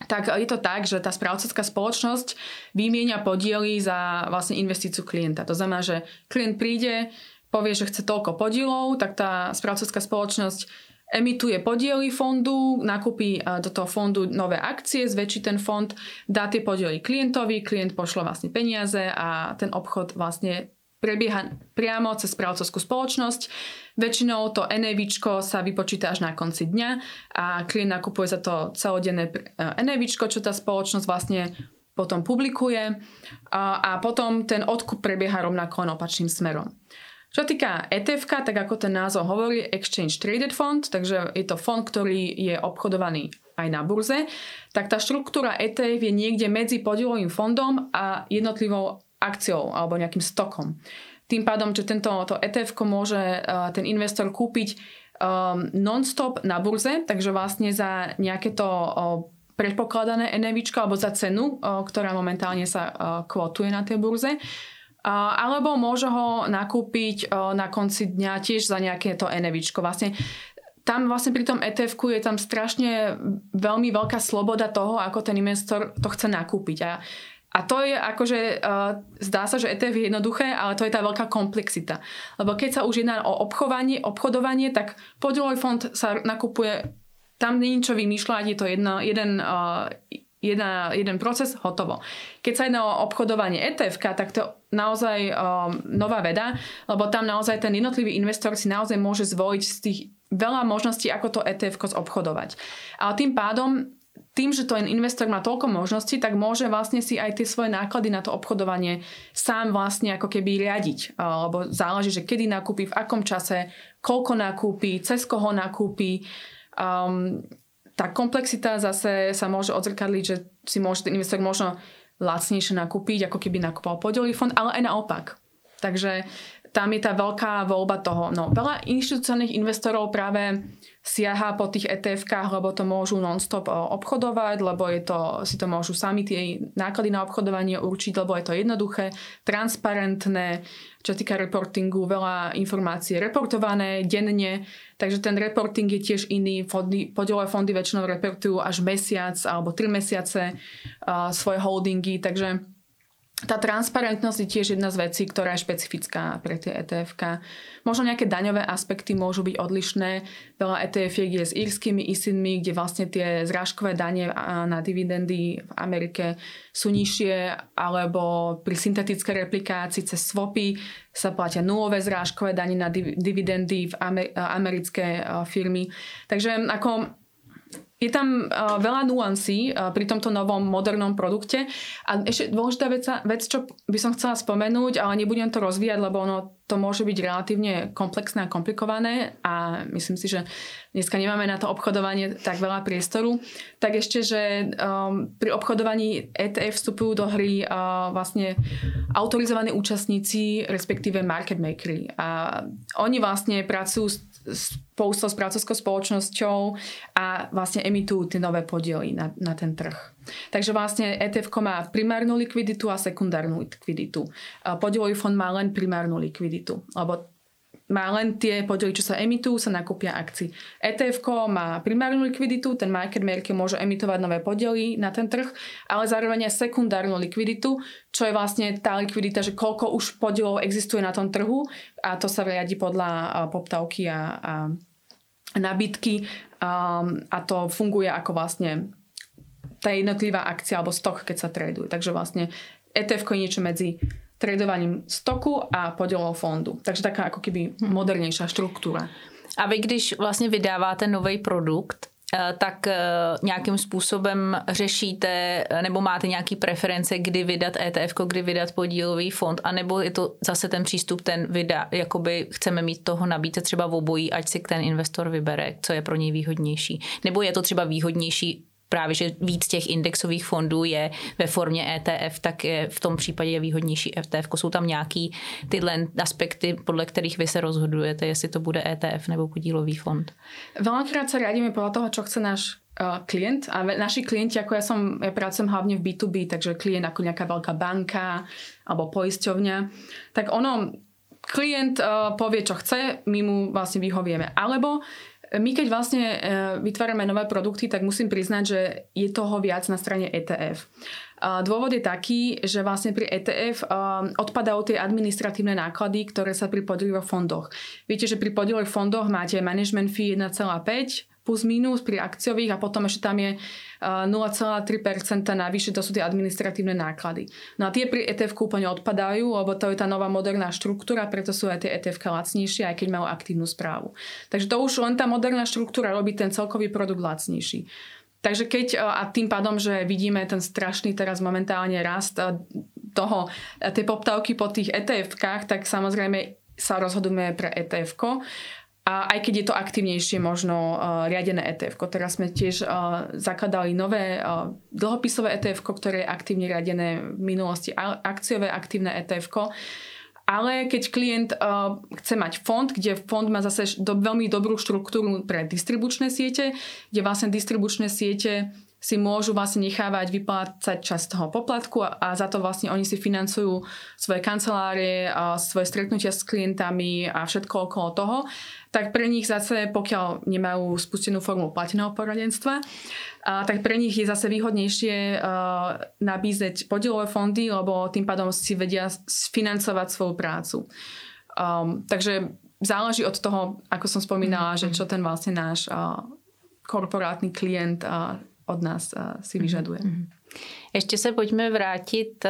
tak je to tak, že tá správcovská spoločnosť vymieňa podiely za vlastne investíciu klienta. To znamená, že klient príde, povie, že chce toľko podielov, tak tá správcovská spoločnosť emituje podiely fondu, nakúpi do toho fondu nové akcie, zväčší ten fond, dá tie podiely klientovi, klient pošle vlastne peniaze a ten obchod vlastne prebieha priamo cez správcovskú spoločnosť. Väčšinou to NAV sa vypočíta až na konci dňa a klient nakupuje za to celodenné eh, NAV, čo tá spoločnosť vlastne potom publikuje a, a potom ten odkup prebieha rovnako opačným smerom. Čo týka ETF, tak ako ten názov hovorí, Exchange Traded Fund, takže je to fond, ktorý je obchodovaný aj na burze, tak tá štruktúra ETF je niekde medzi podielovým fondom a jednotlivou akciou alebo nejakým stokom. Tým pádom, že tento to ETF môže uh, ten investor kúpiť um, non-stop na burze, takže vlastne za nejaké to uh, predpokladané NAV alebo za cenu, uh, ktorá momentálne sa uh, kvotuje na tej burze, alebo môže ho nakúpiť na konci dňa tiež za nejaké to NVčko. Vlastne tam vlastne pri tom etf je tam strašne veľmi veľká sloboda toho, ako ten investor to chce nakúpiť. A, a to je akože, uh, zdá sa, že ETF je jednoduché, ale to je tá veľká komplexita. Lebo keď sa už jedná o obchodovanie, obchodovanie tak podielový fond sa nakupuje, tam je čo vymýšľať, je to jedno, jeden, uh, jedna, jeden proces, hotovo. Keď sa jedná o obchodovanie ETF, tak to naozaj um, nová veda, lebo tam naozaj ten jednotlivý investor si naozaj môže zvoliť z tých veľa možností, ako to ETF obchodovať. Ale tým pádom tým, že to investor má toľko možností, tak môže vlastne si aj tie svoje náklady na to obchodovanie sám vlastne ako keby riadiť. Lebo záleží, že kedy nakúpi, v akom čase, koľko nakúpi, cez koho nakúpi. Um, tá komplexita zase sa môže odzrkadliť, že si môže ten investor možno lacnejšie nakúpiť, ako keby nakúpal podielový fond, ale aj naopak. Takže tam je tá veľká voľba toho. No, veľa inštitucionálnych investorov práve siaha po tých ETF-kách, lebo to môžu non-stop eh, obchodovať, lebo je to, si to môžu sami tie náklady na obchodovanie určiť, lebo je to jednoduché, transparentné, čo týka reportingu, veľa informácií reportované denne, takže ten reporting je tiež iný. Fondy, podielové fondy väčšinou reportujú až mesiac alebo tri mesiace uh, svoje holdingy, takže tá transparentnosť je tiež jedna z vecí, ktorá je špecifická pre tie etf Možno nejaké daňové aspekty môžu byť odlišné. Veľa etf je s írskymi ISINmi, kde vlastne tie zrážkové dane na dividendy v Amerike sú nižšie, alebo pri syntetickej replikácii cez swapy sa platia nulové zrážkové dane na dividendy v americké firmy. Takže ako je tam uh, veľa nuancí uh, pri tomto novom modernom produkte. A ešte dôležitá vec, vec, čo by som chcela spomenúť, ale nebudem to rozvíjať, lebo ono to môže byť relatívne komplexné a komplikované a myslím si, že dneska nemáme na to obchodovanie tak veľa priestoru, tak ešte, že um, pri obchodovaní ETF vstupujú do hry uh, vlastne autorizovaní účastníci, respektíve market makery. A oni vlastne pracujú s spolu s pracovskou spoločnosťou a vlastne emitujú tie nové podiely na, na ten trh. Takže vlastne ETF má primárnu likviditu a sekundárnu likviditu. Podielový fond má len primárnu likviditu, lebo má len tie podiely, čo sa emitujú, sa nakúpia akcií. ETF má primárnu likviditu, ten market maker môže emitovať nové podiely na ten trh, ale zároveň aj sekundárnu likviditu, čo je vlastne tá likvidita, že koľko už podielov existuje na tom trhu a to sa riadi podľa poptávky a, a nabytky um, a to funguje ako vlastne tá jednotlivá akcia alebo stok, keď sa traduje. Takže vlastne ETF je niečo medzi tradovaním stoku a podielov fondu. Takže taká ako keby modernejšia štruktúra. A vy, když vlastně vydáváte nový produkt, eh, tak eh, nějakým způsobem řešíte nebo máte nějaký preference, kdy vydat ETF, kdy vydat podílový fond, anebo je to zase ten přístup, ten vydá, jakoby chceme mít toho nabídce třeba v obojí, ať si ten investor vybere, co je pro něj výhodnější. Nebo je to třeba výhodnější právě, že víc těch indexových fondů je ve formě ETF, tak je v tom případě je výhodnější ETF. Jsou tam nějaký tyhle aspekty, podle kterých vy se rozhodujete, jestli to bude ETF nebo podílový fond? Veľakrát sa riadíme podľa toho, čo chce náš uh, klient a naši klienti, ako ja som, ja pracujem hlavne v B2B, takže klient ako nejaká veľká banka alebo poisťovňa, tak ono, klient uh, povie, čo chce, my mu vlastne vyhovieme. Alebo my keď vlastne e, vytvárame nové produkty, tak musím priznať, že je toho viac na strane ETF. Dôvod je taký, že vlastne pri ETF odpadajú tie administratívne náklady, ktoré sa pri podielových fondoch. Viete, že pri podielových fondoch máte management fee 1,5 plus minus pri akciových a potom ešte tam je 0,3% navyše, to sú tie administratívne náklady. No a tie pri ETF úplne odpadajú, lebo to je tá nová moderná štruktúra, preto sú aj tie ETF lacnejšie, aj keď majú aktívnu správu. Takže to už len tá moderná štruktúra robí ten celkový produkt lacnejší. Takže keď, a tým pádom, že vidíme ten strašný teraz momentálne rast toho, tej poptávky po tých ETF-kách, tak samozrejme sa rozhodujeme pre ETF. A aj keď je to aktívnejšie možno uh, riadené ETF. Teraz sme tiež uh, zakladali nové uh, dlhopisové ETF, ktoré je aktívne riadené v minulosti akciové aktívne ETF. Ale keď klient uh, chce mať fond, kde fond má zase do, veľmi dobrú štruktúru pre distribučné siete, kde vlastne distribučné siete si môžu vlastne nechávať vyplácať časť toho poplatku a, a za to vlastne oni si financujú svoje kancelárie, a svoje stretnutia s klientami a všetko okolo toho, tak pre nich zase, pokiaľ nemajú spustenú formu plateného poradenstva, a, tak pre nich je zase výhodnejšie a, nabízeť podielové fondy, lebo tým pádom si vedia financovať svoju prácu. Um, takže záleží od toho, ako som spomínala, mm-hmm. že čo ten vlastne náš uh, korporátny klient uh, od nás si mhm, vyžaduje. Ještě se pojďme vrátit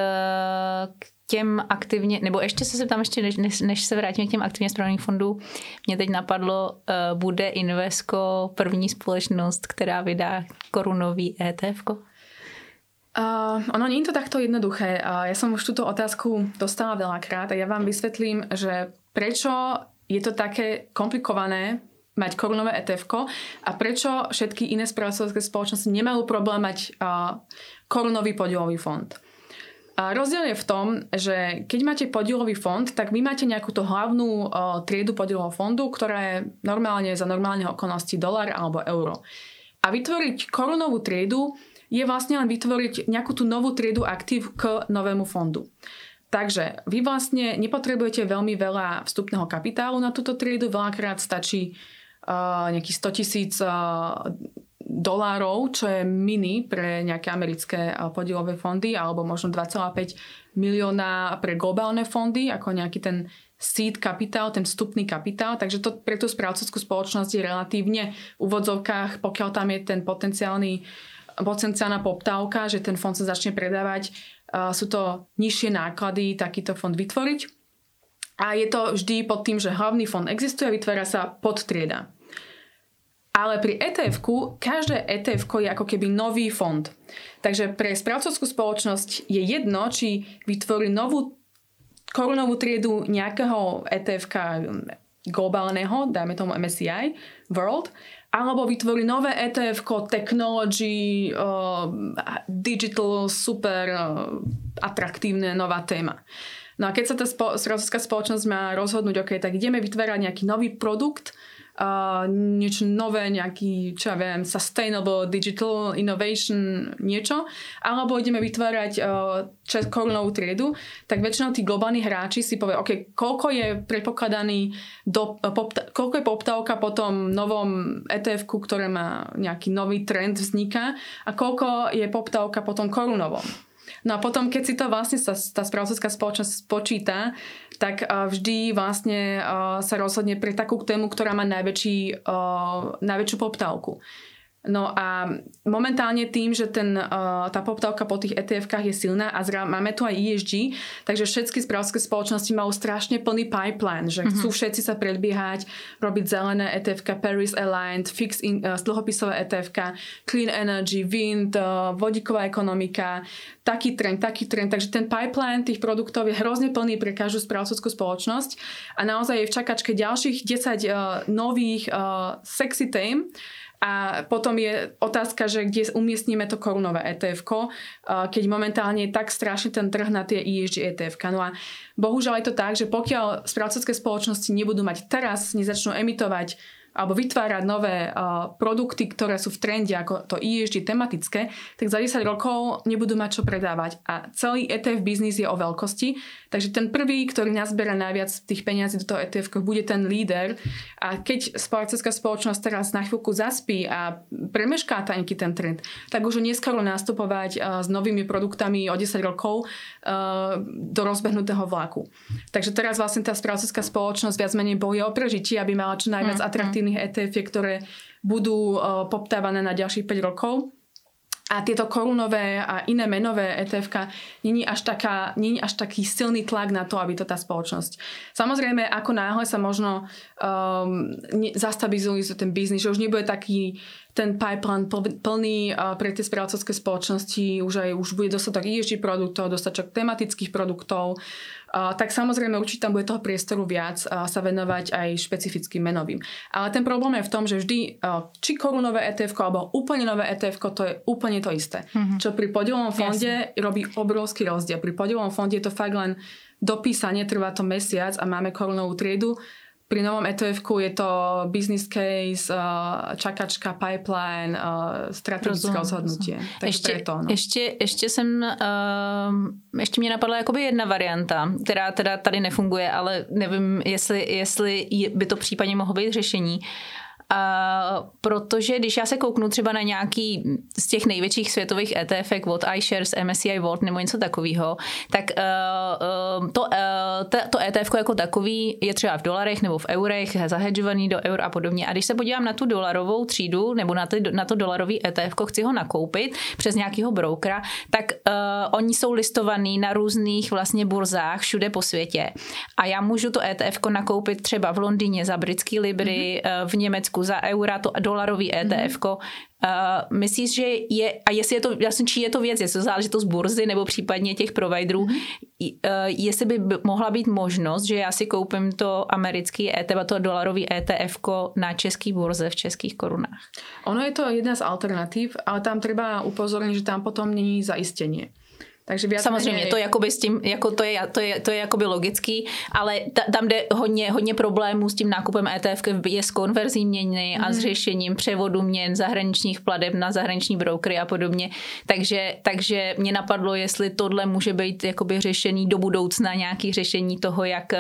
k těm aktivně, nebo ještě se tam ještě, než, než se vrátíme k těm aktivně správných fondů, mě teď napadlo, bude Invesco první společnost, která vydá korunový ETF? Uh, ono nie je to takto jednoduché. Uh, ja som už túto otázku dostala veľakrát a ja vám vysvetlím, že prečo je to také komplikované mať korunové etf a prečo všetky iné spracovateľské spoločnosti nemajú problém mať uh, korunový podielový fond. A rozdiel je v tom, že keď máte podielový fond, tak vy máte nejakú tú hlavnú uh, triedu podielového fondu, ktorá je normálne za normálne okolnosti dolar alebo euro. A vytvoriť korunovú triedu je vlastne len vytvoriť nejakú tú novú triedu aktív k novému fondu. Takže vy vlastne nepotrebujete veľmi veľa vstupného kapitálu na túto triedu, veľakrát stačí nejakých 100 tisíc dolárov, čo je mini pre nejaké americké podielové fondy, alebo možno 2,5 milióna pre globálne fondy, ako nejaký ten seed kapitál, ten vstupný kapitál, takže to pre tú správcovskú spoločnosť je relatívne v úvodzovkách, pokiaľ tam je ten potenciálny potenciálna poptávka, že ten fond sa začne predávať, sú to nižšie náklady takýto fond vytvoriť. A je to vždy pod tým, že hlavný fond existuje vytvára sa podtrieda. Ale pri etf každé etf je ako keby nový fond. Takže pre správcovskú spoločnosť je jedno, či vytvorí novú korunovú triedu nejakého etf globálneho, dajme tomu MSCI World, alebo vytvorí nové etf technology, uh, digital, super uh, atraktívne nová téma. No a keď sa tá spo- spoločnosť má rozhodnúť, OK, tak ideme vytvárať nejaký nový produkt, uh, niečo nové, nejaký, čo ja viem, sustainable digital innovation niečo, alebo ideme vytvárať uh, korunovú triedu, tak väčšinou tí globálni hráči si povie, OK, koľko je predpokladaný, do, popta- koľko je poptávka po tom novom etf ktoré má nejaký nový trend vzniká a koľko je poptávka po tom korunovom. No a potom, keď si to vlastne sa, tá správcovská spoločnosť spočíta, tak vždy vlastne sa rozhodne pre takú tému, ktorá má najväčší, najväčšiu poptávku. No a momentálne tým, že ten, uh, tá poptávka po tých ETF-kách je silná a zra, máme tu aj ESG, takže všetky správské spoločnosti majú strašne plný pipeline, že mm-hmm. chcú všetci sa predbiehať, robiť zelené etf Paris Aligned, fix in, uh, dlhopisové etf Clean Energy, Wind, uh, vodíková ekonomika, taký trend, taký trend. Takže ten pipeline tých produktov je hrozne plný pre každú správcovskú spoločnosť a naozaj je v čakačke ďalších 10 uh, nových uh, sexy tém, a potom je otázka, že kde umiestnime to korunové etf keď momentálne je tak strašne ten trh na tie ESG etf No a bohužiaľ je to tak, že pokiaľ správcovské spoločnosti nebudú mať teraz, nezačnú emitovať alebo vytvárať nové uh, produkty, ktoré sú v trende, ako to ESG tematické, tak za 10 rokov nebudú mať čo predávať. A celý ETF biznis je o veľkosti, takže ten prvý, ktorý nazberá najviac tých peniazí do toho ETF, bude ten líder. A keď spoločenská spoločnosť teraz na chvíľku zaspí a premešká nejaký ten trend, tak už neskoro nastupovať uh, s novými produktami o 10 rokov uh, do rozbehnutého vlaku. Takže teraz vlastne tá správcovská spoločnosť viac menej boje o prežitie, aby mala čo najviac mm, atraktívnych atraktívnych ETF, ktoré budú uh, poptávané na ďalších 5 rokov. A tieto korunové a iné menové etf není až, taká, není až taký silný tlak na to, aby to tá spoločnosť. Samozrejme, ako náhle sa možno um, zastabilizuje ten biznis, že už nebude taký ten pipeline plný uh, pre tie správcovské spoločnosti, už aj už bude dostatok ESG produktov, dostatok tematických produktov, tak samozrejme určite tam bude toho priestoru viac sa venovať aj špecifickým menovým. Ale ten problém je v tom, že vždy či korunové ETF alebo úplne nové ETF, to je úplne to isté. Mm-hmm. Čo pri podielovom fonde Jasne. robí obrovský rozdiel. Pri podielovom fonde je to fakt len dopísanie, trvá to mesiac a máme korunovú triedu pri novom etf je to business case, uh, čakačka, pipeline, uh, strategické rozhodnutie. Ještě, preto, no. ještě, ještě jsem, uh, ještě mě napadla jakoby jedna varianta, která teda tady nefunguje, ale nevím, jestli, jestli by to případně mohlo být řešení. Uh, protože když já se kouknu třeba na nějaký z těch největších světových ETF od iShares, MSCI World nebo něco takového, tak uh, to, uh, to ETF jako takový je třeba v dolarech nebo v eurech, zahedžovaný do eur a podobně. A když se podívám na tu dolarovou třídu nebo na, ty, na to dolarový ETF, chci ho nakoupit přes nějakého brokera, tak uh, oni jsou listovaný na různých vlastně burzách všude po světě. A já můžu to ETF nakoupit třeba v Londýně za britský libry, mm-hmm. v Německu za eura, to dolarový ETF. Mm-hmm. Uh, myslíš, že je, a jestli je to, jasně, či je to věc, jestli to záležitost burzy nebo případně těch providerů, mm-hmm. uh, jestli by mohla být možnost, že já si koupím to americký ETF, to dolarový ETF na český burze v českých korunách. Ono je to jedna z alternatív, ale tam treba upozorniť, že tam potom není zaistenie. Takže viac Samozřejmě, to, jakoby s tím, jako to, je, to, je, to je jakoby logický, ale ta, tam jde hodně, hodně problémů s tím nákupem ETF, je s konverzí měny mm. a s mhm. řešením převodu měn zahraničních pladeb na zahraniční brokery a podobně. Takže, takže mě napadlo, jestli tohle může být jakoby řešení do budoucna, nějaký řešení toho, jak uh,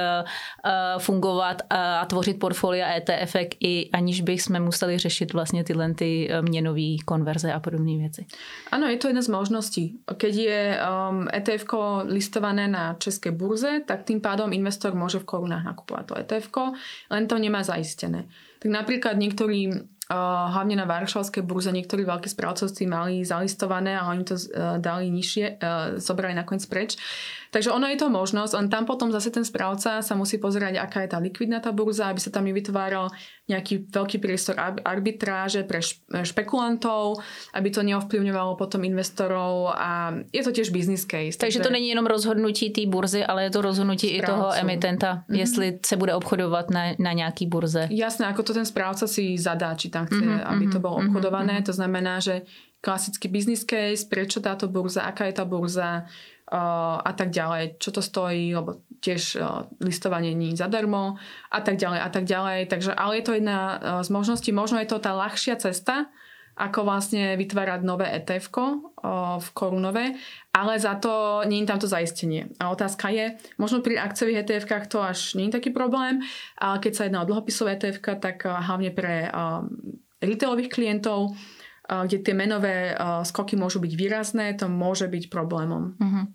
fungovat a tvořit portfolia ETF, i aniž bych jsme museli řešit vlastně tyhle ty měnové konverze a podobné věci. Ano, je to jedna z možností. Keď je uh, um, etf listované na českej burze, tak tým pádom investor môže v korunách nakupovať to etf len to nemá zaistené. Tak napríklad niektorí Uh, hlavne na Varšavskej burze niektorí veľkí správcovci mali zalistované a oni to uh, dali nižšie, uh, zobrali nakoniec preč. Takže ono je to možnosť, len tam potom zase ten správca sa musí pozerať, aká je tá likvidná tá burza, aby sa tam nevytváral nejaký veľký priestor arbitráže pre špekulantov, aby to neovplyvňovalo potom investorov a je to tiež business case. Takže, takže to není jenom rozhodnutí té burzy, ale je to rozhodnutí správcu. i toho emitenta, mm-hmm. jestli se bude obchodovat na, na nějaký burze. Jasné, ako to ten správca si zadá, či tam chce, mm-hmm, aby to bolo mhm, obchodované. Mm-hmm. To znamená, že klasický business case, prečo táto burza, aká je tá burza, a tak ďalej, čo to stojí, lebo tiež listovanie nie zadarmo a tak ďalej a tak ďalej. Takže, ale je to jedna z možností, možno je to tá ľahšia cesta, ako vlastne vytvárať nové etf v korunové, ale za to nie je tam to zaistenie. A otázka je, možno pri akciových etf to až nie je taký problém, ale keď sa jedná o dlhopisové etf tak hlavne pre retailových klientov kde tie menové skoky môžu byť výrazné, to môže byť problémom. Uh-huh,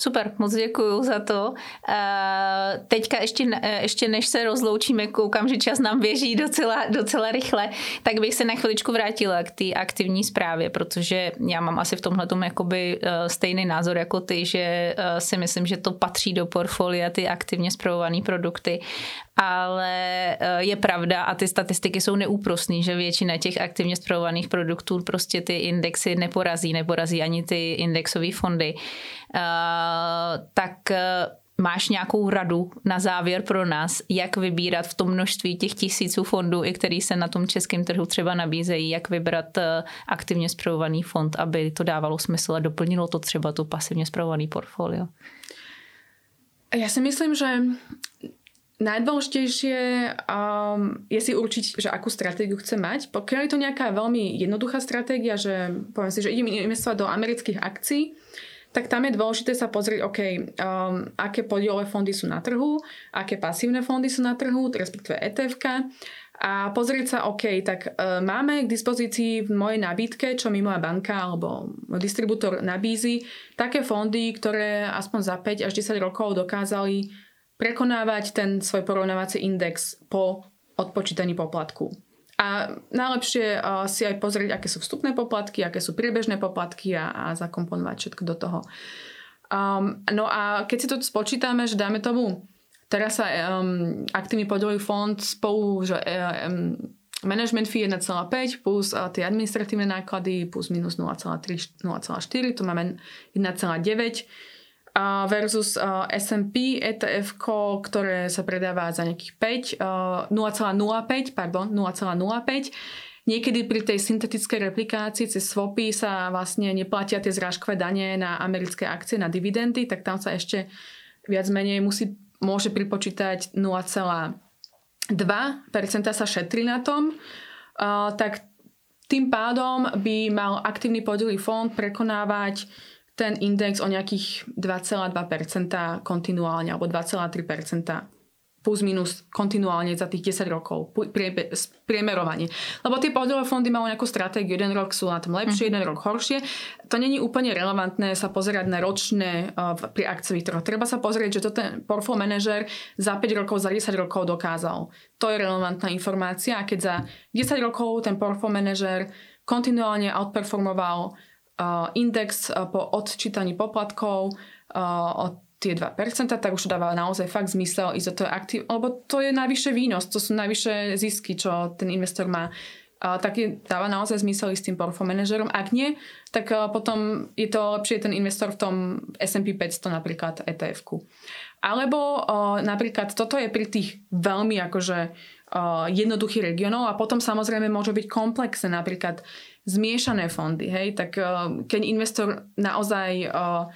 Super, moc děkuji za to. Teďka ještě, ještě než se rozloučíme, koukám, že čas nám běží docela, docela rychle, tak bych se na chviličku vrátila k té aktivní zprávě, protože já mám asi v tomhle jakoby e, stejný názor jako ty, že e, si myslím, že to patří do portfolia ty aktivně zpravované produkty ale eh, je pravda a ty statistiky jsou neúprostné, že většina těch aktivně zpravovaných produktů prostě ty indexy neporazí, neporazí ani ty indexové fondy. Eh, tak eh, máš nějakou radu na závěr pro nás, jak vybírat v tom množství těch tisíců fondů, i který se na tom českém trhu třeba nabízejí, jak vybrat aktivně zpravovaný fond, aby to dávalo smysl a doplnilo to třeba to pasivně zpravovaný portfolio? Ja si myslím, že Najdôležitejšie um, je si určiť, že akú stratégiu chce mať. Pokiaľ je to nejaká veľmi jednoduchá stratégia, že poviem si, že idem investovať do amerických akcií, tak tam je dôležité sa pozrieť, OK, um, aké podielové fondy sú na trhu, aké pasívne fondy sú na trhu, respektíve etf a pozrieť sa, OK, tak uh, máme k dispozícii v mojej nabídke, čo mi moja banka alebo distribútor nabízi, také fondy, ktoré aspoň za 5 až 10 rokov dokázali prekonávať ten svoj porovnávací index po odpočítaní poplatku. A najlepšie uh, si aj pozrieť, aké sú vstupné poplatky, aké sú priebežné poplatky a, a zakomponovať všetko do toho. Um, no a keď si to spočítame, že dáme tomu, teraz sa um, aktívny podielový fond spolu, že um, management fee 1,5 plus uh, tie administratívne náklady plus minus 0,3, 0,4, tu máme 1,9 versus S&P ETF, ktoré sa predáva za nejakých 5, 0,05, pardon, 0,05. Niekedy pri tej syntetickej replikácii cez swapy sa vlastne neplatia tie zrážkové dane na americké akcie, na dividendy, tak tam sa ešte viac menej musí, môže pripočítať 0,05 sa šetrí na tom, tak tým pádom by mal aktívny podielový fond prekonávať ten index o nejakých 2,2% kontinuálne alebo 2,3% plus minus kontinuálne za tých 10 rokov priemerovanie. Lebo tie podľové fondy majú nejakú stratégiu. Jeden rok sú na tom lepšie, mm. jeden rok horšie. To není úplne relevantné sa pozerať na ročné uh, pri akciových trhoch. Treba sa pozrieť, že to ten portfól manažer za 5 rokov, za 10 rokov dokázal. To je relevantná informácia. A keď za 10 rokov ten portfól manažer kontinuálne outperformoval index uh, po odčítaní poplatkov uh, od tie 2%, tak už to dáva naozaj fakt zmysel ísť do toho aktív, lebo to je najvyššie výnos, to sú najvyššie zisky, čo ten investor má. Tak je, dáva naozaj zmysel ísť tým portfólio manažerom. Ak nie, tak potom je to lepšie ten investor v tom S&P 500 napríklad ETF-ku. Alebo napríklad toto je pri tých veľmi akože a, jednoduchých regiónov a potom samozrejme môže byť komplexné, napríklad zmiešané fondy, hej, tak a, keď investor naozaj a,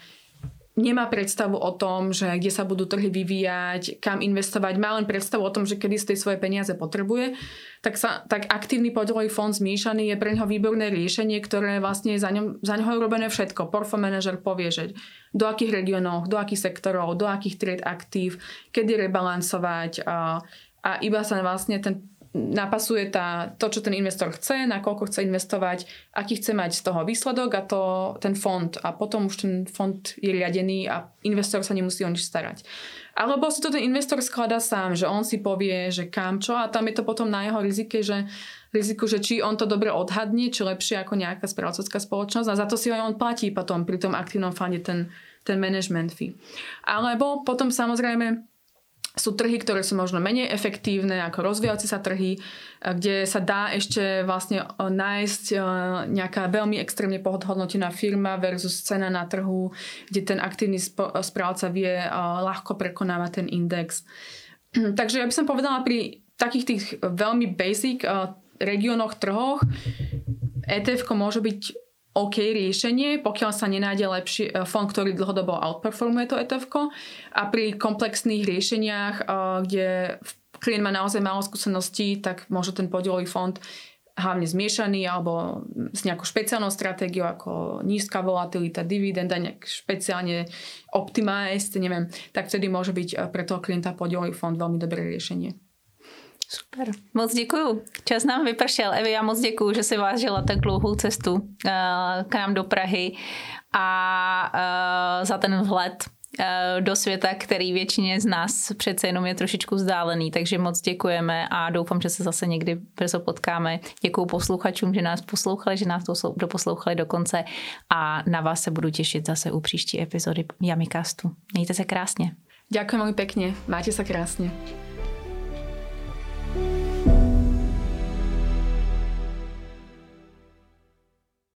nemá predstavu o tom, že kde sa budú trhy vyvíjať, kam investovať, má len predstavu o tom, že kedy z tej svoje peniaze potrebuje, tak, sa, tak aktívny podielový fond zmiešaný je pre neho výborné riešenie, ktoré vlastne je za, ňom, za ňoho urobené všetko. Portfolio manager povie, že do akých regiónov, do akých sektorov, do akých tried aktív, kedy rebalancovať a, a iba sa vlastne ten napasuje tá, to, čo ten investor chce, na koľko chce investovať, aký chce mať z toho výsledok a to ten fond. A potom už ten fond je riadený a investor sa nemusí o nič starať. Alebo si to ten investor skladá sám, že on si povie, že kam čo a tam je to potom na jeho rizike, že riziku, že či on to dobre odhadne, či lepšie ako nejaká správcovská spoločnosť a za to si aj on platí potom pri tom aktívnom fonde ten, ten management fee. Alebo potom samozrejme sú trhy, ktoré sú možno menej efektívne ako rozvíjajúce sa trhy, kde sa dá ešte vlastne nájsť nejaká veľmi extrémne podhodnotená firma versus cena na trhu, kde ten aktívny správca vie ľahko prekonávať ten index. Takže ja by som povedala pri takých tých veľmi basic regiónoch, trhoch ETF môže byť OK riešenie, pokiaľ sa nenájde lepší e, fond, ktorý dlhodobo outperformuje to etf a pri komplexných riešeniach, e, kde klient má naozaj málo skúseností, tak môže ten podielový fond hlavne zmiešaný alebo s nejakou špeciálnou stratégiou ako nízka volatilita, dividenda, nejak špeciálne optimized, neviem, tak vtedy môže byť e, pre toho klienta podielový fond veľmi dobré riešenie. Super, moc děkuju. Čas nám vypršel. Evi, já moc děkuju, že si vážila tak dlouhou cestu uh, k nám do Prahy a uh, za ten vhled uh, do světa, který většině z nás přece jenom je trošičku vzdálený, takže moc děkujeme a doufám, že se zase někdy brzo potkáme. Děkuju posluchačům, že nás poslouchali, že nás doposlouchali do konce a na vás se budu těšit zase u příští epizody Yamikastu. Mějte se krásně. Ďakujem veľmi pekne, máte sa krásne.